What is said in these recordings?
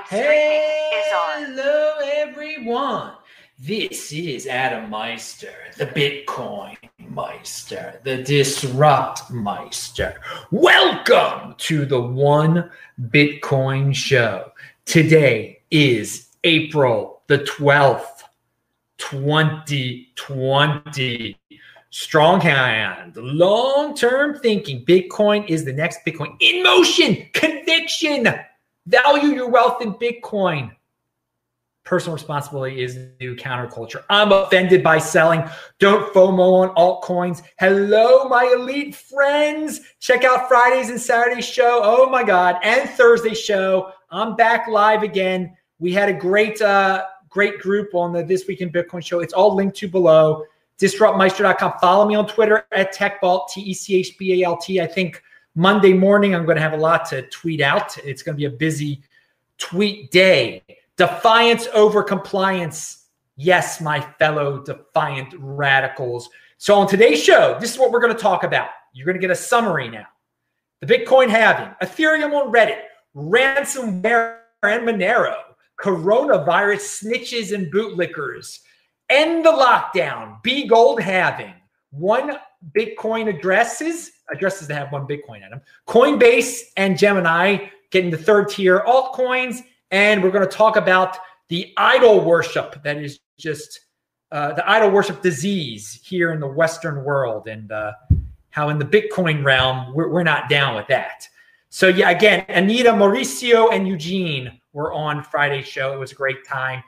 Live streaming is on. Hello, everyone. This is Adam Meister, the Bitcoin Meister, the Disrupt Meister. Welcome to the One Bitcoin Show. Today is April the 12th, 2020. Strong hand, long term thinking. Bitcoin is the next Bitcoin in motion, conviction. Value your wealth in Bitcoin. Personal responsibility is new counterculture. I'm offended by selling. Don't FOMO on altcoins. Hello, my elite friends. Check out Friday's and Saturday's show. Oh my God. And Thursday's show. I'm back live again. We had a great, uh, great group on the This Week in Bitcoin show. It's all linked to below. DisruptMeister.com. Follow me on Twitter at TechBalt, T E C H B A L T. I think Monday morning, I'm going to have a lot to tweet out. It's going to be a busy tweet day. Defiance over compliance. Yes, my fellow defiant radicals. So, on today's show, this is what we're going to talk about. You're going to get a summary now. The Bitcoin halving, Ethereum on Reddit, ransomware and Monero, coronavirus snitches and bootlickers, end the lockdown, B Gold halving, one Bitcoin addresses, addresses that have one Bitcoin in them, Coinbase and Gemini getting the third tier altcoins. And we're going to talk about the idol worship that is just uh, the idol worship disease here in the Western world and uh, how in the Bitcoin realm, we're, we're not down with that. So, yeah, again, Anita, Mauricio, and Eugene were on Friday's show. It was a great time.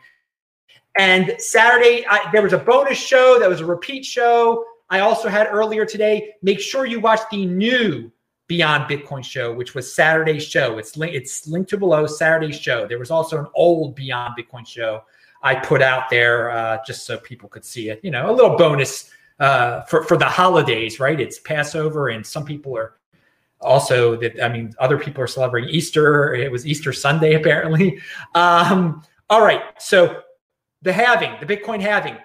And Saturday, I, there was a bonus show that was a repeat show. I also had earlier today. Make sure you watch the new Beyond Bitcoin show, which was Saturday's show. It's linked. It's linked to below Saturday's show. There was also an old Beyond Bitcoin show I put out there uh, just so people could see it. You know, a little bonus uh, for for the holidays, right? It's Passover, and some people are also that. I mean, other people are celebrating Easter. It was Easter Sunday apparently. Um, all right, so the halving, the Bitcoin halving,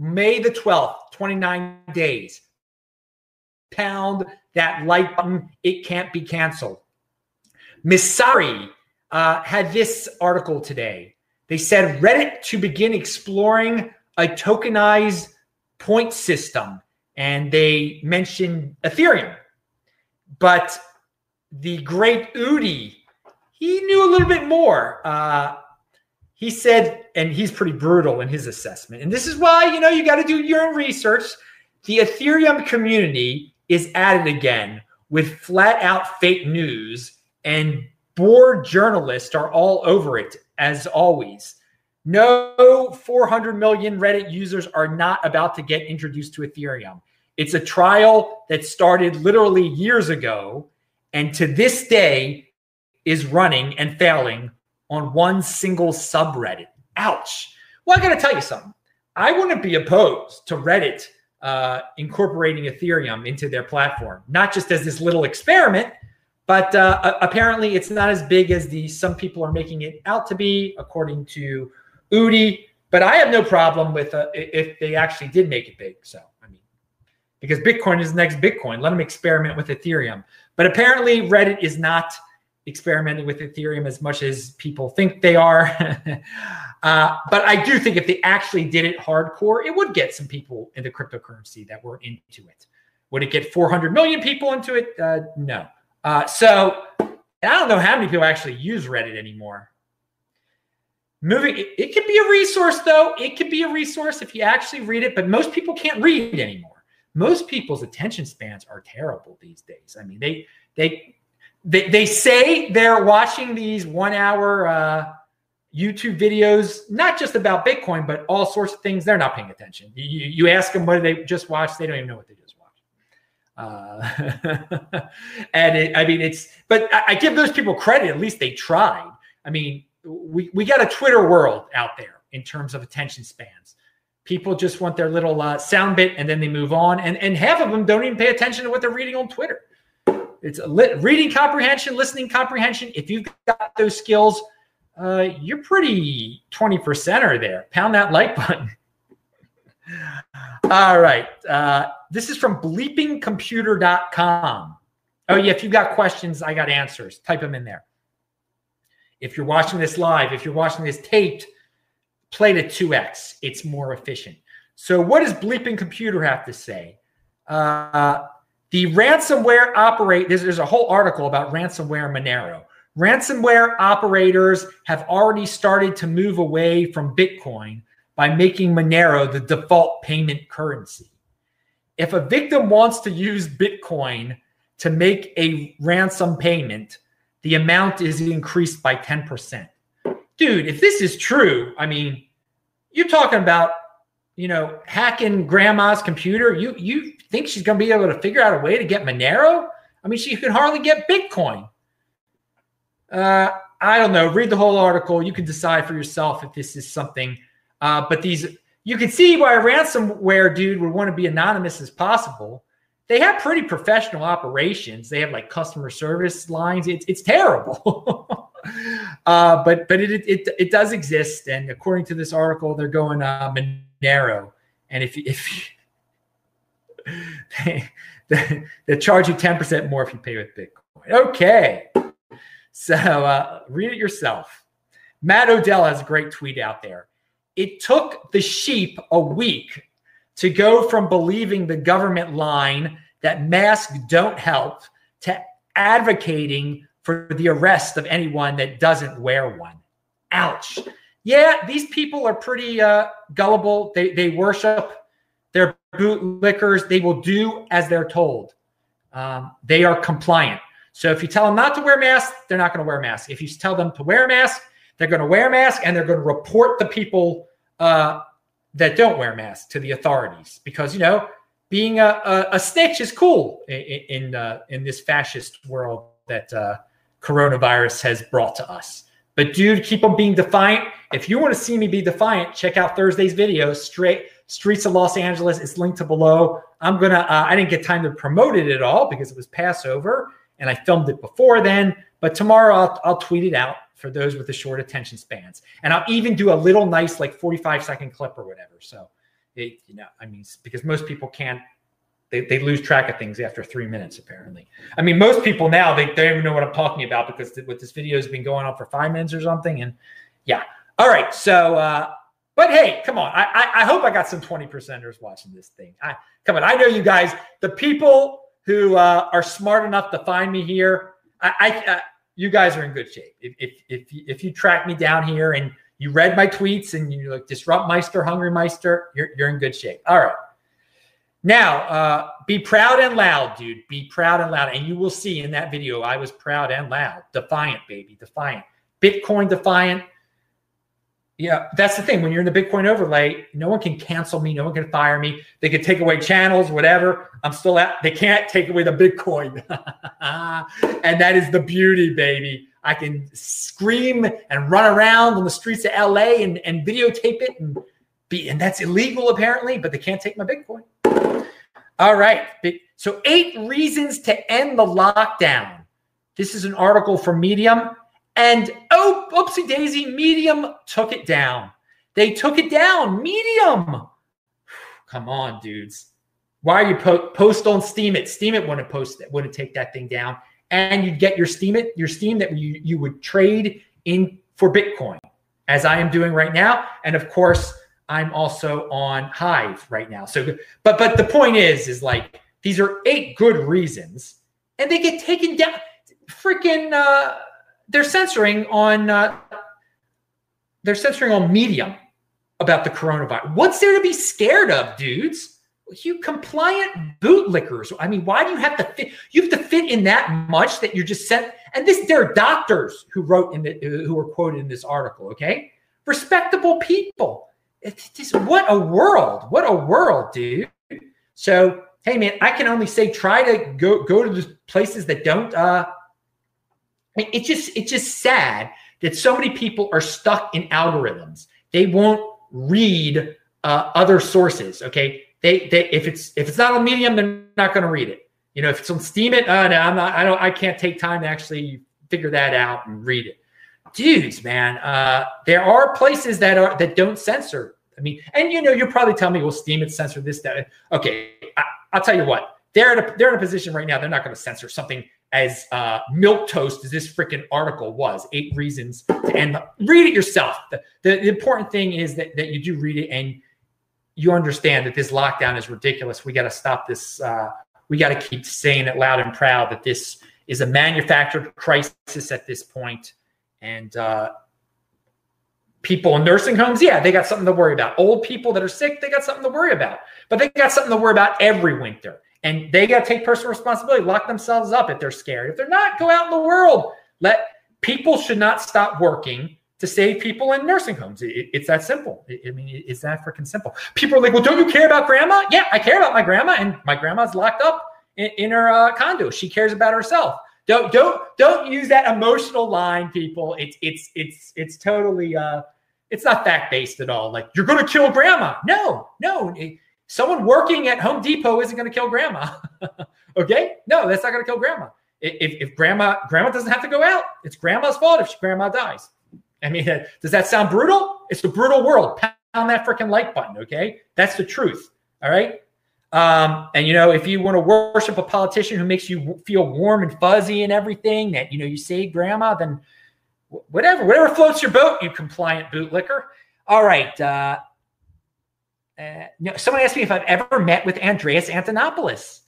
May the 12th, 29 days. Pound that like button. It can't be canceled. Messari uh, had this article today. They said Reddit to begin exploring a tokenized point system, and they mentioned Ethereum. But the great Udi, he knew a little bit more. Uh, he said, and he's pretty brutal in his assessment. And this is why, you know, you got to do your own research. The Ethereum community is at it again with flat out fake news, and bored journalists are all over it as always. No 400 million Reddit users are not about to get introduced to Ethereum. It's a trial that started literally years ago and to this day is running and failing on one single subreddit. Ouch. Well, I got to tell you something. I wouldn't be opposed to Reddit uh, incorporating Ethereum into their platform, not just as this little experiment, but uh, apparently it's not as big as the some people are making it out to be, according to Udi. But I have no problem with uh, if they actually did make it big. So I mean, because Bitcoin is the next Bitcoin, let them experiment with Ethereum. But apparently, Reddit is not experimenting with Ethereum as much as people think they are. uh, but I do think if they actually did it hardcore, it would get some people into cryptocurrency that were into it. Would it get 400 million people into it? Uh, no. Uh, so I don't know how many people actually use Reddit anymore. Moving, it, it could be a resource though. It could be a resource if you actually read it, but most people can't read anymore. Most people's attention spans are terrible these days. I mean, they they they, they say they're watching these one hour uh, YouTube videos, not just about Bitcoin, but all sorts of things. They're not paying attention. You, you ask them what they just watched, they don't even know what they just watched. Uh, and it, I mean, it's, but I, I give those people credit. At least they tried. I mean, we, we got a Twitter world out there in terms of attention spans. People just want their little uh, sound bit and then they move on. And, and half of them don't even pay attention to what they're reading on Twitter. It's li- reading comprehension, listening comprehension. If you've got those skills, uh, you're pretty 20 percenter there. Pound that like button. All right. Uh, this is from bleepingcomputer.com. Oh, yeah. If you've got questions, I got answers. Type them in there. If you're watching this live, if you're watching this taped, play to 2x. It's more efficient. So, what does Bleeping Computer have to say? Uh, the ransomware operate. There's, there's a whole article about ransomware Monero. Ransomware operators have already started to move away from Bitcoin by making Monero the default payment currency. If a victim wants to use Bitcoin to make a ransom payment, the amount is increased by 10%. Dude, if this is true, I mean, you're talking about, you know, hacking grandma's computer. You you think she's going to be able to figure out a way to get Monero? I mean, she can hardly get Bitcoin. Uh, I don't know. Read the whole article. You can decide for yourself if this is something. Uh, but these, you can see why a ransomware dude would want to be anonymous as possible. They have pretty professional operations. They have like customer service lines. It's it's terrible. uh, but but it, it it does exist, and according to this article, they're going uh, Monero. And if if they, they, charge you ten percent more if you pay with Bitcoin. Okay. So uh, read it yourself. Matt Odell has a great tweet out there. It took the sheep a week to go from believing the government line that masks don't help to advocating for the arrest of anyone that doesn't wear one. Ouch. Yeah, these people are pretty uh, gullible. They, they worship their bootlickers. They will do as they're told. Um, they are compliant. So if you tell them not to wear masks, they're not going to wear masks. If you tell them to wear a mask, they're going to wear a mask and they're going to report the people uh, that don't wear masks to the authorities because you know being a, a, a snitch is cool in in, uh, in this fascist world that uh, coronavirus has brought to us. But dude, keep on being defiant. If you want to see me be defiant, check out Thursday's video, straight Streets of Los Angeles. It's linked to below. I'm gonna. Uh, I didn't get time to promote it at all because it was Passover and I filmed it before then. But tomorrow I'll, I'll tweet it out for those with the short attention spans, and I'll even do a little nice like 45 second clip or whatever. So, it, you know, I mean, because most people can't. They, they lose track of things after three minutes, apparently. I mean, most people now, they, they don't even know what I'm talking about because th- what this video has been going on for five minutes or something. And yeah. All right. So, uh, but hey, come on. I, I, I hope I got some 20 percenters watching this thing. I, come on. I know you guys, the people who uh, are smart enough to find me here, I, I uh, you guys are in good shape. If, if if if you track me down here and you read my tweets and you like disrupt Meister, Hungry Meister, you're you're in good shape. All right. Now, uh, be proud and loud, dude. Be proud and loud. And you will see in that video, I was proud and loud. Defiant, baby. Defiant. Bitcoin defiant. Yeah, that's the thing. When you're in the Bitcoin overlay, no one can cancel me. No one can fire me. They can take away channels, whatever. I'm still at. They can't take away the Bitcoin, and that is the beauty, baby. I can scream and run around on the streets of LA and, and videotape it and be, and that's illegal apparently, but they can't take my Bitcoin. All right. So eight reasons to end the lockdown. This is an article from Medium. And oh, oopsie daisy, Medium took it down. They took it down. Medium. Come on, dudes. Why are you po- post on Steemit? Steam it wouldn't post it, wouldn't take that thing down. And you'd get your Steemit, your Steem that you, you would trade in for Bitcoin, as I am doing right now. And of course, I'm also on Hive right now. So, but but the point is, is like these are eight good reasons, and they get taken down. Freaking uh, they're censoring on uh, they're censoring on Medium about the coronavirus. What's there to be scared of, dudes? You compliant bootlickers. I mean, why do you have to fit? You have to fit in that much that you're just sent. And this, there are doctors who wrote in the who were quoted in this article. Okay, respectable people. It's just what a world! What a world, dude. So, hey, man, I can only say try to go go to the places that don't uh, it's just it's just sad that so many people are stuck in algorithms. They won't read uh, other sources. Okay, they they if it's if it's not on Medium, they're not going to read it. You know, if it's on Steemit, uh, no, I'm not. I don't. I can't take time to actually figure that out and read it. Dudes, man, uh, there are places that are that don't censor. I mean, and you know, you'll probably tell me, well, Steemit censor this, that. Okay, I, I'll tell you what. They're in a they're in a position right now. They're not going to censor something as uh, milk toast as this freaking article was. Eight reasons to end. Read it yourself. The, the, the important thing is that that you do read it and you understand that this lockdown is ridiculous. We got to stop this. Uh, we got to keep saying it loud and proud that this is a manufactured crisis at this point, and uh, people in nursing homes, yeah, they got something to worry about. Old people that are sick, they got something to worry about. But they got something to worry about every winter. And they got to take personal responsibility, lock themselves up if they're scared. If they're not, go out in the world. Let people should not stop working to save people in nursing homes. It, it's that simple. It, I mean, it's that freaking simple. People are like, well, don't you care about grandma? Yeah, I care about my grandma, and my grandma's locked up in, in her uh, condo. She cares about herself. Don't don't don't use that emotional line, people. It's it's it's it's totally uh, it's not fact based at all. Like you're to kill grandma. No, no. Someone working at Home Depot isn't to kill grandma. okay, no, that's not to kill grandma. If, if grandma grandma doesn't have to go out, it's grandma's fault if she, grandma dies. I mean, does that sound brutal? It's the brutal world. Pound that freaking like button. Okay, that's the truth. All right. Um, and you know, if you want to worship a politician who makes you feel warm and fuzzy and everything, that you know you say grandma, then whatever, whatever floats your boat, you compliant bootlicker. All right. Uh, uh, no, someone asked me if I've ever met with Andreas Antonopoulos.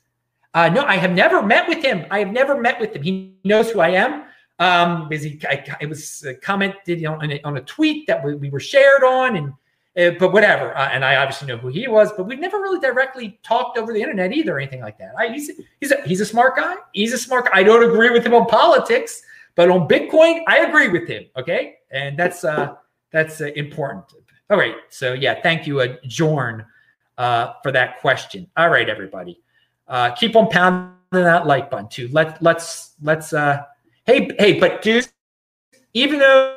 Uh, no, I have never met with him. I have never met with him. He knows who I am um, because I, it was commented on, a, on a tweet that we, we were shared on, and uh, but whatever. Uh, and I obviously know who he was, but we've never really directly talked over the internet either, or anything like that. I, he's he's a, he's a smart guy. He's a smart. guy. I don't agree with him on politics, but on Bitcoin, I agree with him. Okay, and that's uh, that's uh, important. All right. So yeah, thank you, uh, Jorn, uh, for that question. All right, everybody, uh, keep on pounding that like button too. Let let's let's uh, hey hey, but dude, even though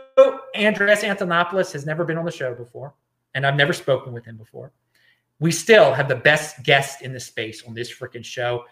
Andreas Antonopoulos has never been on the show before and I've never spoken with him before. We still have the best guest in the space on this freaking show,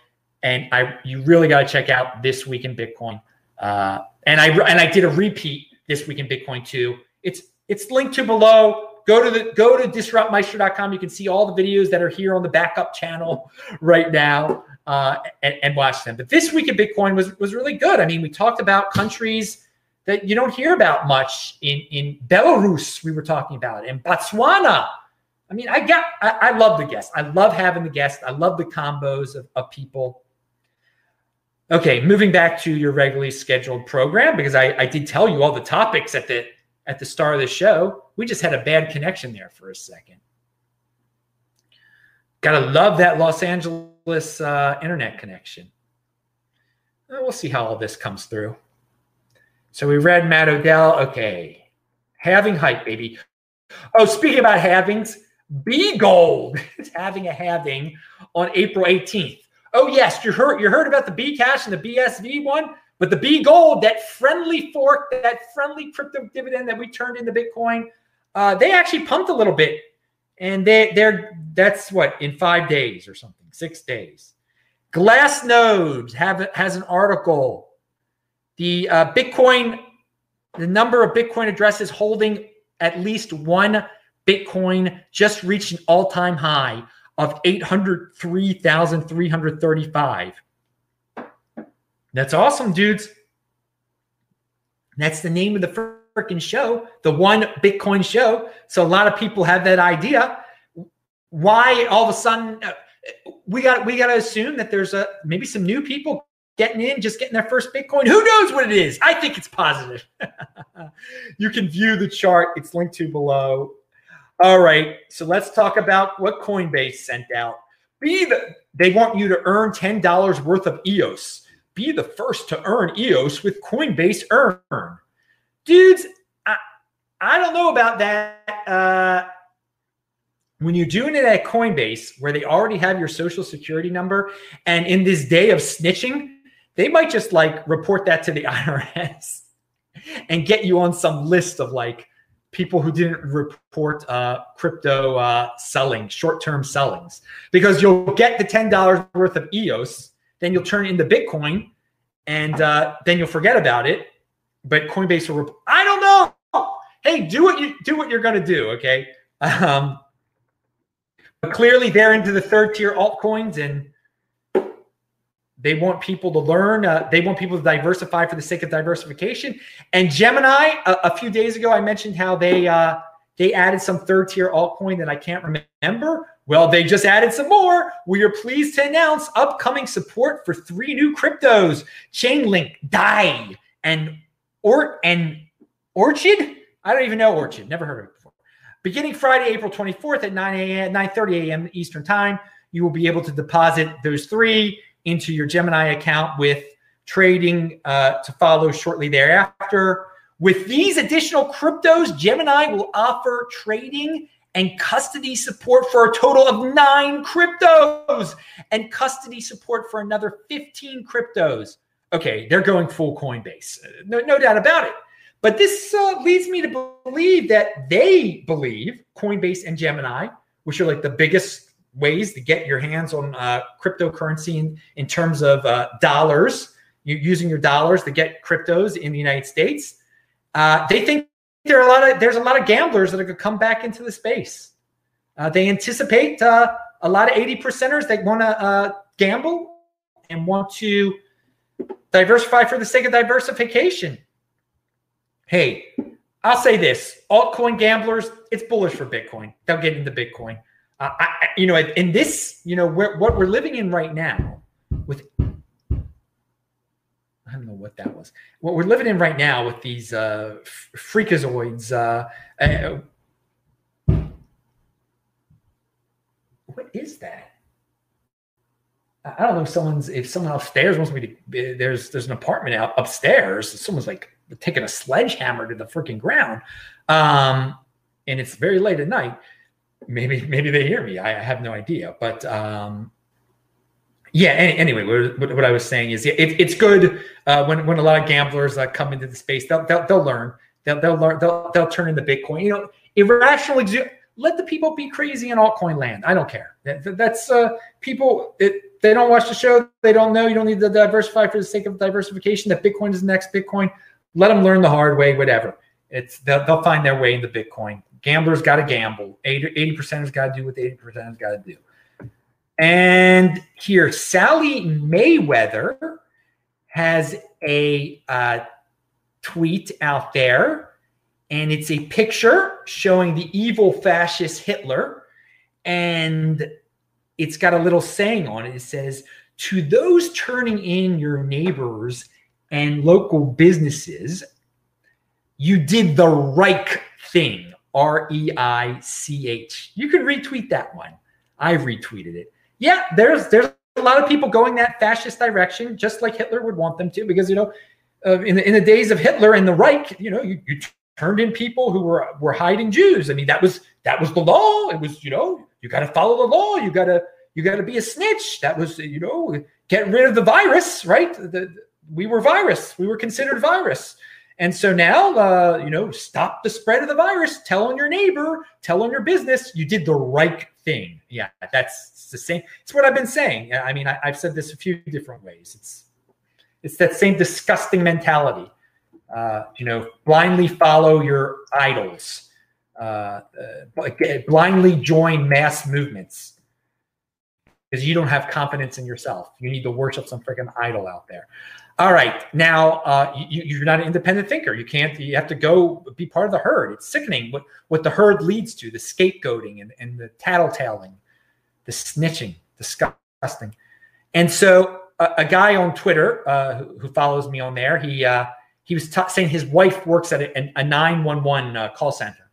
and I you really got to check out this week in Bitcoin. Uh, and I and I did a repeat this week in Bitcoin too. It's it's linked to below. Go to the go to disruptmeister.com. You can see all the videos that are here on the backup channel right now uh, and, and watch them. But this week in Bitcoin was was really good. I mean, we talked about countries that you don't hear about much in in Belarus. We were talking about in Botswana. I mean, I got I, I love the guests. I love having the guests. I love the combos of, of people. Okay, moving back to your regularly scheduled program because I, I did tell you all the topics at the at the start of the show. We just had a bad connection there for a second. Gotta love that Los Angeles uh, internet connection. We'll see how all this comes through. So we read Matt Odell. Okay. Having hype, baby. Oh, speaking about halvings, B Gold is having a halving on April 18th. Oh, yes, you heard you heard about the B Cash and the BSV one, but the B Gold, that friendly fork, that friendly crypto dividend that we turned into Bitcoin, uh, they actually pumped a little bit, and they they're that's what in five days or something, six days. Glassnodes have has an article the uh, Bitcoin, the number of Bitcoin addresses holding at least one Bitcoin just reached an all time high of 803,335. That's awesome, dudes. That's the name of the freaking show, the one Bitcoin show. So a lot of people have that idea. Why all of a sudden uh, we got we got to assume that there's a maybe some new people getting in, just getting their first Bitcoin. Who knows what it is? I think it's positive. you can view the chart, it's linked to below. All right, so let's talk about what Coinbase sent out. Be the they want you to earn $10 worth of EOS. Be the first to earn EOS with Coinbase Earn. Dudes, I, I don't know about that. Uh, when you're doing it at Coinbase, where they already have your social security number, and in this day of snitching, they might just like report that to the IRS and get you on some list of like people who didn't report uh, crypto uh, selling, short-term sellings, because you'll get the ten dollars worth of EOS, then you'll turn into Bitcoin, and uh, then you'll forget about it. But Coinbase will. Rep- I don't know. Hey, do what you do what you're to do. Okay. Um, but clearly, they're into the third tier altcoins and They want people to learn. Uh, they want people to diversify for the sake of diversification. And Gemini, a, a few days ago, I mentioned how they uh, they added some third tier altcoin that I can't remember. Well, they just added some more. We are pleased to announce upcoming support for three new cryptos: Chainlink, Dai, and or and Orchid. I don't even know Orchid. Never heard of it before. Beginning Friday, April 24th at 9 a.m. 9:30 a.m. Eastern Time, you will be able to deposit those three into your Gemini account with trading uh, to follow shortly thereafter. With these additional cryptos, Gemini will offer trading and custody support for a total of nine cryptos and custody support for another 15 cryptos. Okay, they're going full Coinbase. No, no doubt about it. But this uh, leads me to believe that they believe Coinbase and Gemini, which are like the biggest ways to get your hands on uh, cryptocurrency in, in terms of uh, dollars, you using your dollars to get cryptos in the United States. Uh, they think there are a lot of there's a lot of gamblers that are going to come back into the space. Uh, they anticipate uh, a lot of 80 percenters that want to uh, gamble and want to diversify for the sake of diversification. Hey, I'll say this: altcoin gamblers, it's bullish for Bitcoin. They'll get into Bitcoin. I, you know, in this, you know, we're, what we're living in right now with, I don't know what that was. What we're living in right now with these uh, freakazoids. Uh, uh, what is that? I don't know if someone's if someone upstairs wants me to. There's there's an apartment out upstairs. Someone's like taking a sledgehammer to the freaking ground, um, and it's very late at night maybe maybe they hear me. I, have no idea, but um, yeah. Any, anyway, what, what, I was saying is, it, it's good uh, when when a lot of gamblers uh, come into the space. They'll they'll, they'll learn. They'll they'll learn. They'll they'll turn into Bitcoin. You know, irrational. Exu- let the people be crazy in altcoin land. I don't care. That, that's uh, people. It, they don't watch the show. They don't know. You don't need to diversify for the sake of diversification. That Bitcoin is the next Bitcoin. Let them learn the hard way. Whatever. It's they'll, they'll find their way into Bitcoin gamblers got to gamble. 80 percent has got to do what 80 percent has got to do. And here, Sally Mayweather has a uh, tweet out there, and it's a picture showing the evil fascist Hitler, and it's got a little saying on it. It says, "To those turning in your neighbors and local businesses, you did the right thing." R E I C H. You can retweet that one. I've retweeted it. Yeah, there's there's a lot of people going that fascist direction, just like Hitler would want them to, because you know, uh, in the in the days of Hitler and the Reich, you know, you, you turned in people who were were hiding Jews. I mean, that was that was the law. It was you know, you got to follow the law. You got to you got to be a snitch. That was you know, get rid of the virus, right? The, we were virus. We were considered virus. And so now, uh, you know, stop the spread of the virus. Tell on your neighbor. Tell on your business. You did the right thing. Yeah, that's the same. It's what I've been saying. I mean, I, have said this a few different ways. It's it's that same disgusting mentality. Uh, you know, blindly follow your idols. Uh, uh, blindly join mass movements because you don't have confidence in yourself. You need to worship some freaking idol out there. All right, now uh, you, are not an independent thinker. You can't. You have to go be part of the herd. It's sickening what what the herd leads to: the scapegoating and, and the tattletaling, the snitching, disgusting. And so, a, a guy on Twitter uh, who, who, follows me on there, he uh, he was t- saying his wife works at a nine one one uh, call center,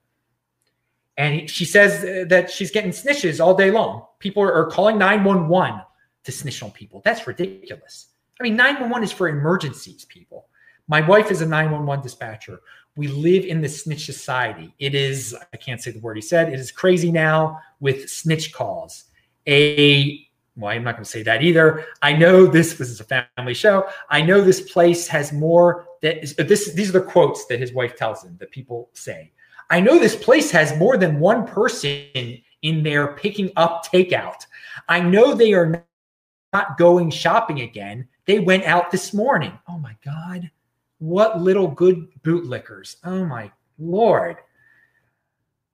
and he, she says that she's getting snitches all day long. People are, are calling nine one one to snitch on people. That's ridiculous. I mean, 911 is for emergencies, people. My wife is a 911 dispatcher. We live in the snitch society. It is, I can't say the word he said, it is crazy now with snitch calls. A, well, I'm not going to say that either. I know this, this is a family show. I know this place has more that is, this, these are the quotes that his wife tells him that people say. I know this place has more than one person in there picking up takeout. I know they are not going shopping again. They went out this morning. Oh my God. What little good bootlickers. Oh my Lord.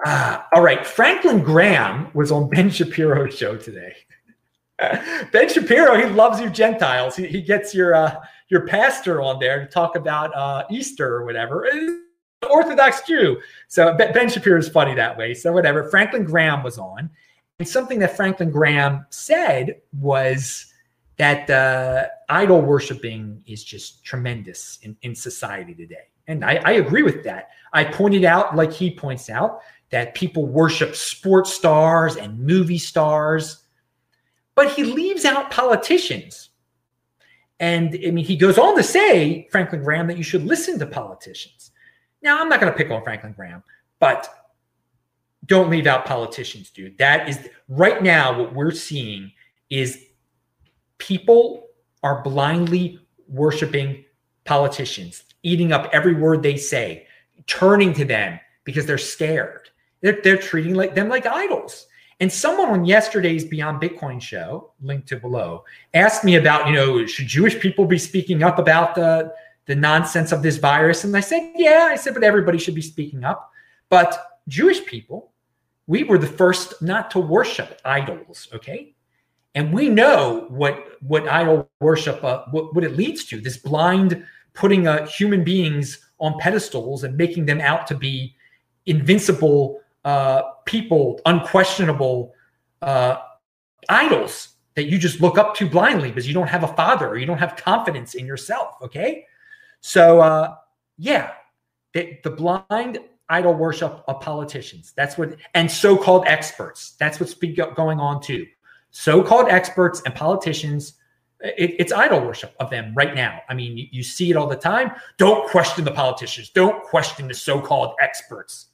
Uh, all right. Franklin Graham was on Ben Shapiro's show today. ben Shapiro, he loves you Gentiles. He, he gets your uh, your pastor on there to talk about uh, Easter or whatever. Orthodox Jew. So Ben Shapiro is funny that way. So whatever. Franklin Graham was on, and something that Franklin Graham said was that uh, idol worshiping is just tremendous in, in society today. And I, I agree with that. I pointed out, like he points out, that people worship sports stars and movie stars, but he leaves out politicians. And I mean, he goes on to say, Franklin Graham, that you should listen to politicians. Now, I'm not going to pick on Franklin Graham, but don't leave out politicians, dude. That is right now what we're seeing is people are blindly worshiping politicians, eating up every word they say, turning to them because they're scared. They're, they're treating like them like idols. And someone on yesterday's Beyond Bitcoin show, linked to below, asked me about, you know, should Jewish people be speaking up about the, the nonsense of this virus? And I said, yeah, I said, but everybody should be speaking up. But Jewish people, we were the first not to worship idols, okay? And we know what what idol worship, uh, what, what it leads to, this blind putting uh, human beings on pedestals and making them out to be invincible uh, people, unquestionable uh, idols that you just look up to blindly because you don't have a father or you don't have confidence in yourself. Okay. So, uh, yeah, the, the blind idol worship of politicians. That's what, and so called experts. That's what's been going on too. So called experts and politicians. It, it's idol worship of them right now. I mean, you, you see it all the time. Don't question the politicians. Don't question the so called experts.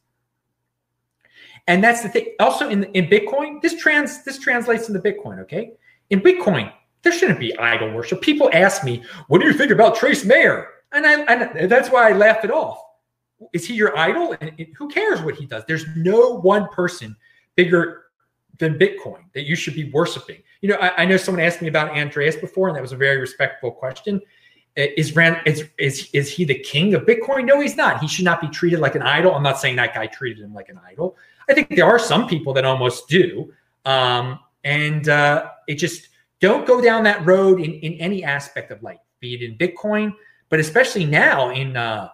And that's the thing. Also in, in Bitcoin, this trans this translates into Bitcoin, okay? In Bitcoin, there shouldn't be idol worship. People ask me, what do you think about Trace Mayer? And I and that's why I laugh it off. Is he your idol? And who cares what he does? There's no one person bigger than Bitcoin that you should be worshiping. You know, I, I know someone asked me about Andreas before, and that was a very respectful question. Is Rand is, is is he the king of Bitcoin? No, he's not. He should not be treated like an idol. I'm not saying that guy treated him like an idol. I think there are some people that almost do. Um, and uh, it just don't go down that road in, in any aspect of life, be it in Bitcoin, but especially now in, uh,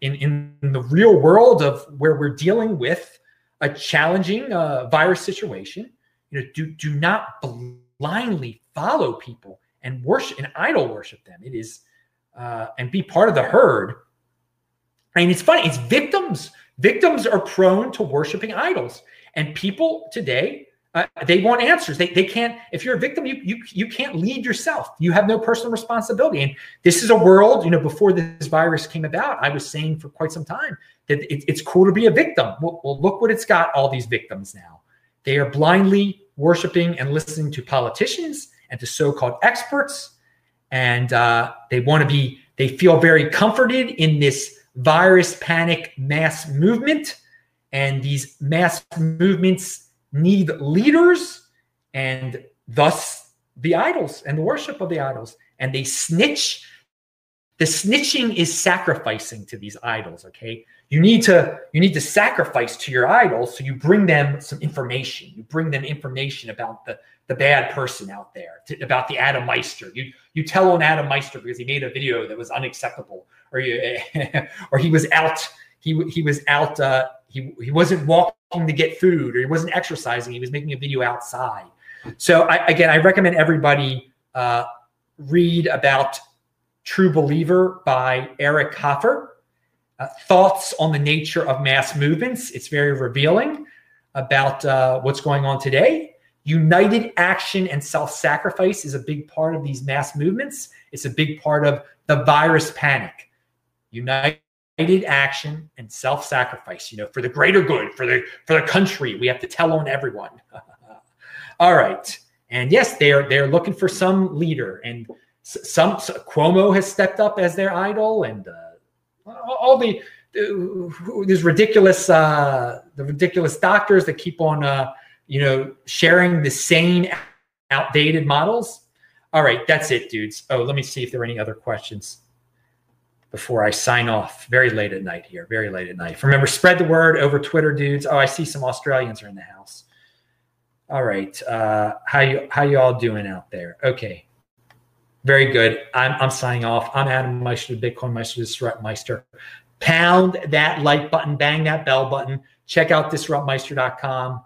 in, in the real world of where we're dealing with a challenging uh, virus situation. You know, do, do not blindly follow people and worship and idol worship them. It is, uh, and be part of the herd. Mean, it's funny. It's victims Victims are prone to worshiping idols. And people today, uh, they want answers. They, they can't, if you're a victim, you, you, you can't lead yourself. You have no personal responsibility. And this is a world, you know, before this virus came about, I was saying for quite some time that it, it's cool to be a victim. Well, well, look what it's got all these victims now. They are blindly worshiping and listening to politicians and to so called experts. And uh, they want to be, they feel very comforted in this virus panic mass movement. And these mass movements need leaders and thus the idols and the worship of the idols. And they snitch. The snitching is sacrificing to these idols, okay? You need to you need to sacrifice to your idols so you bring them some information. You bring them information about the the bad person out there, to, about the Adam Meister. You you tell on Adam Meister because he made a video that was unacceptable, or you or he was out he he was out uh, he he wasn't walking to get food, or he wasn't exercising. He was making a video outside. So I, again, I recommend everybody uh, read about True Believer by Eric Hoffer. Uh, thoughts on the nature of mass movements. It's very revealing about uh, what's going on today. United action and self sacrifice is a big part of these mass movements. It's a big part of the virus panic. United action and self sacrifice, you know, for the greater good, for the for the country. We have to tell on everyone. All right. And yes, they're they're looking for some leader, and some, some Cuomo has stepped up as their idol, and uh, all the uh, these ridiculous uh, the ridiculous doctors that keep on uh, you know, sharing the same outdated models. All right, that's it, dudes. Oh, let me see if there are any other questions before I sign off. Very late at night here, very late at night. Remember, spread the word over Twitter, dudes. Oh, I see some Australians are in the house. All right. Uh, how you how you all doing out there? Okay. Very good. I'm I'm signing off. I'm Adam Meister, the Bitcoin Meister, Disrupt Meister. Pound that like button, bang that bell button. Check out disruptmeister.com.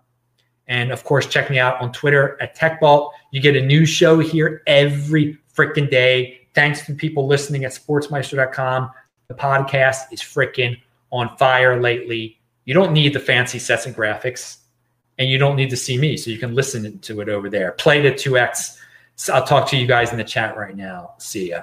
And of course, check me out on Twitter at TechBalt. You get a new show here every freaking day. Thanks to people listening at sportsmeister.com. The podcast is freaking on fire lately. You don't need the fancy sets and graphics, and you don't need to see me, so you can listen to it over there. Play the 2x. So I'll talk to you guys in the chat right now. See ya.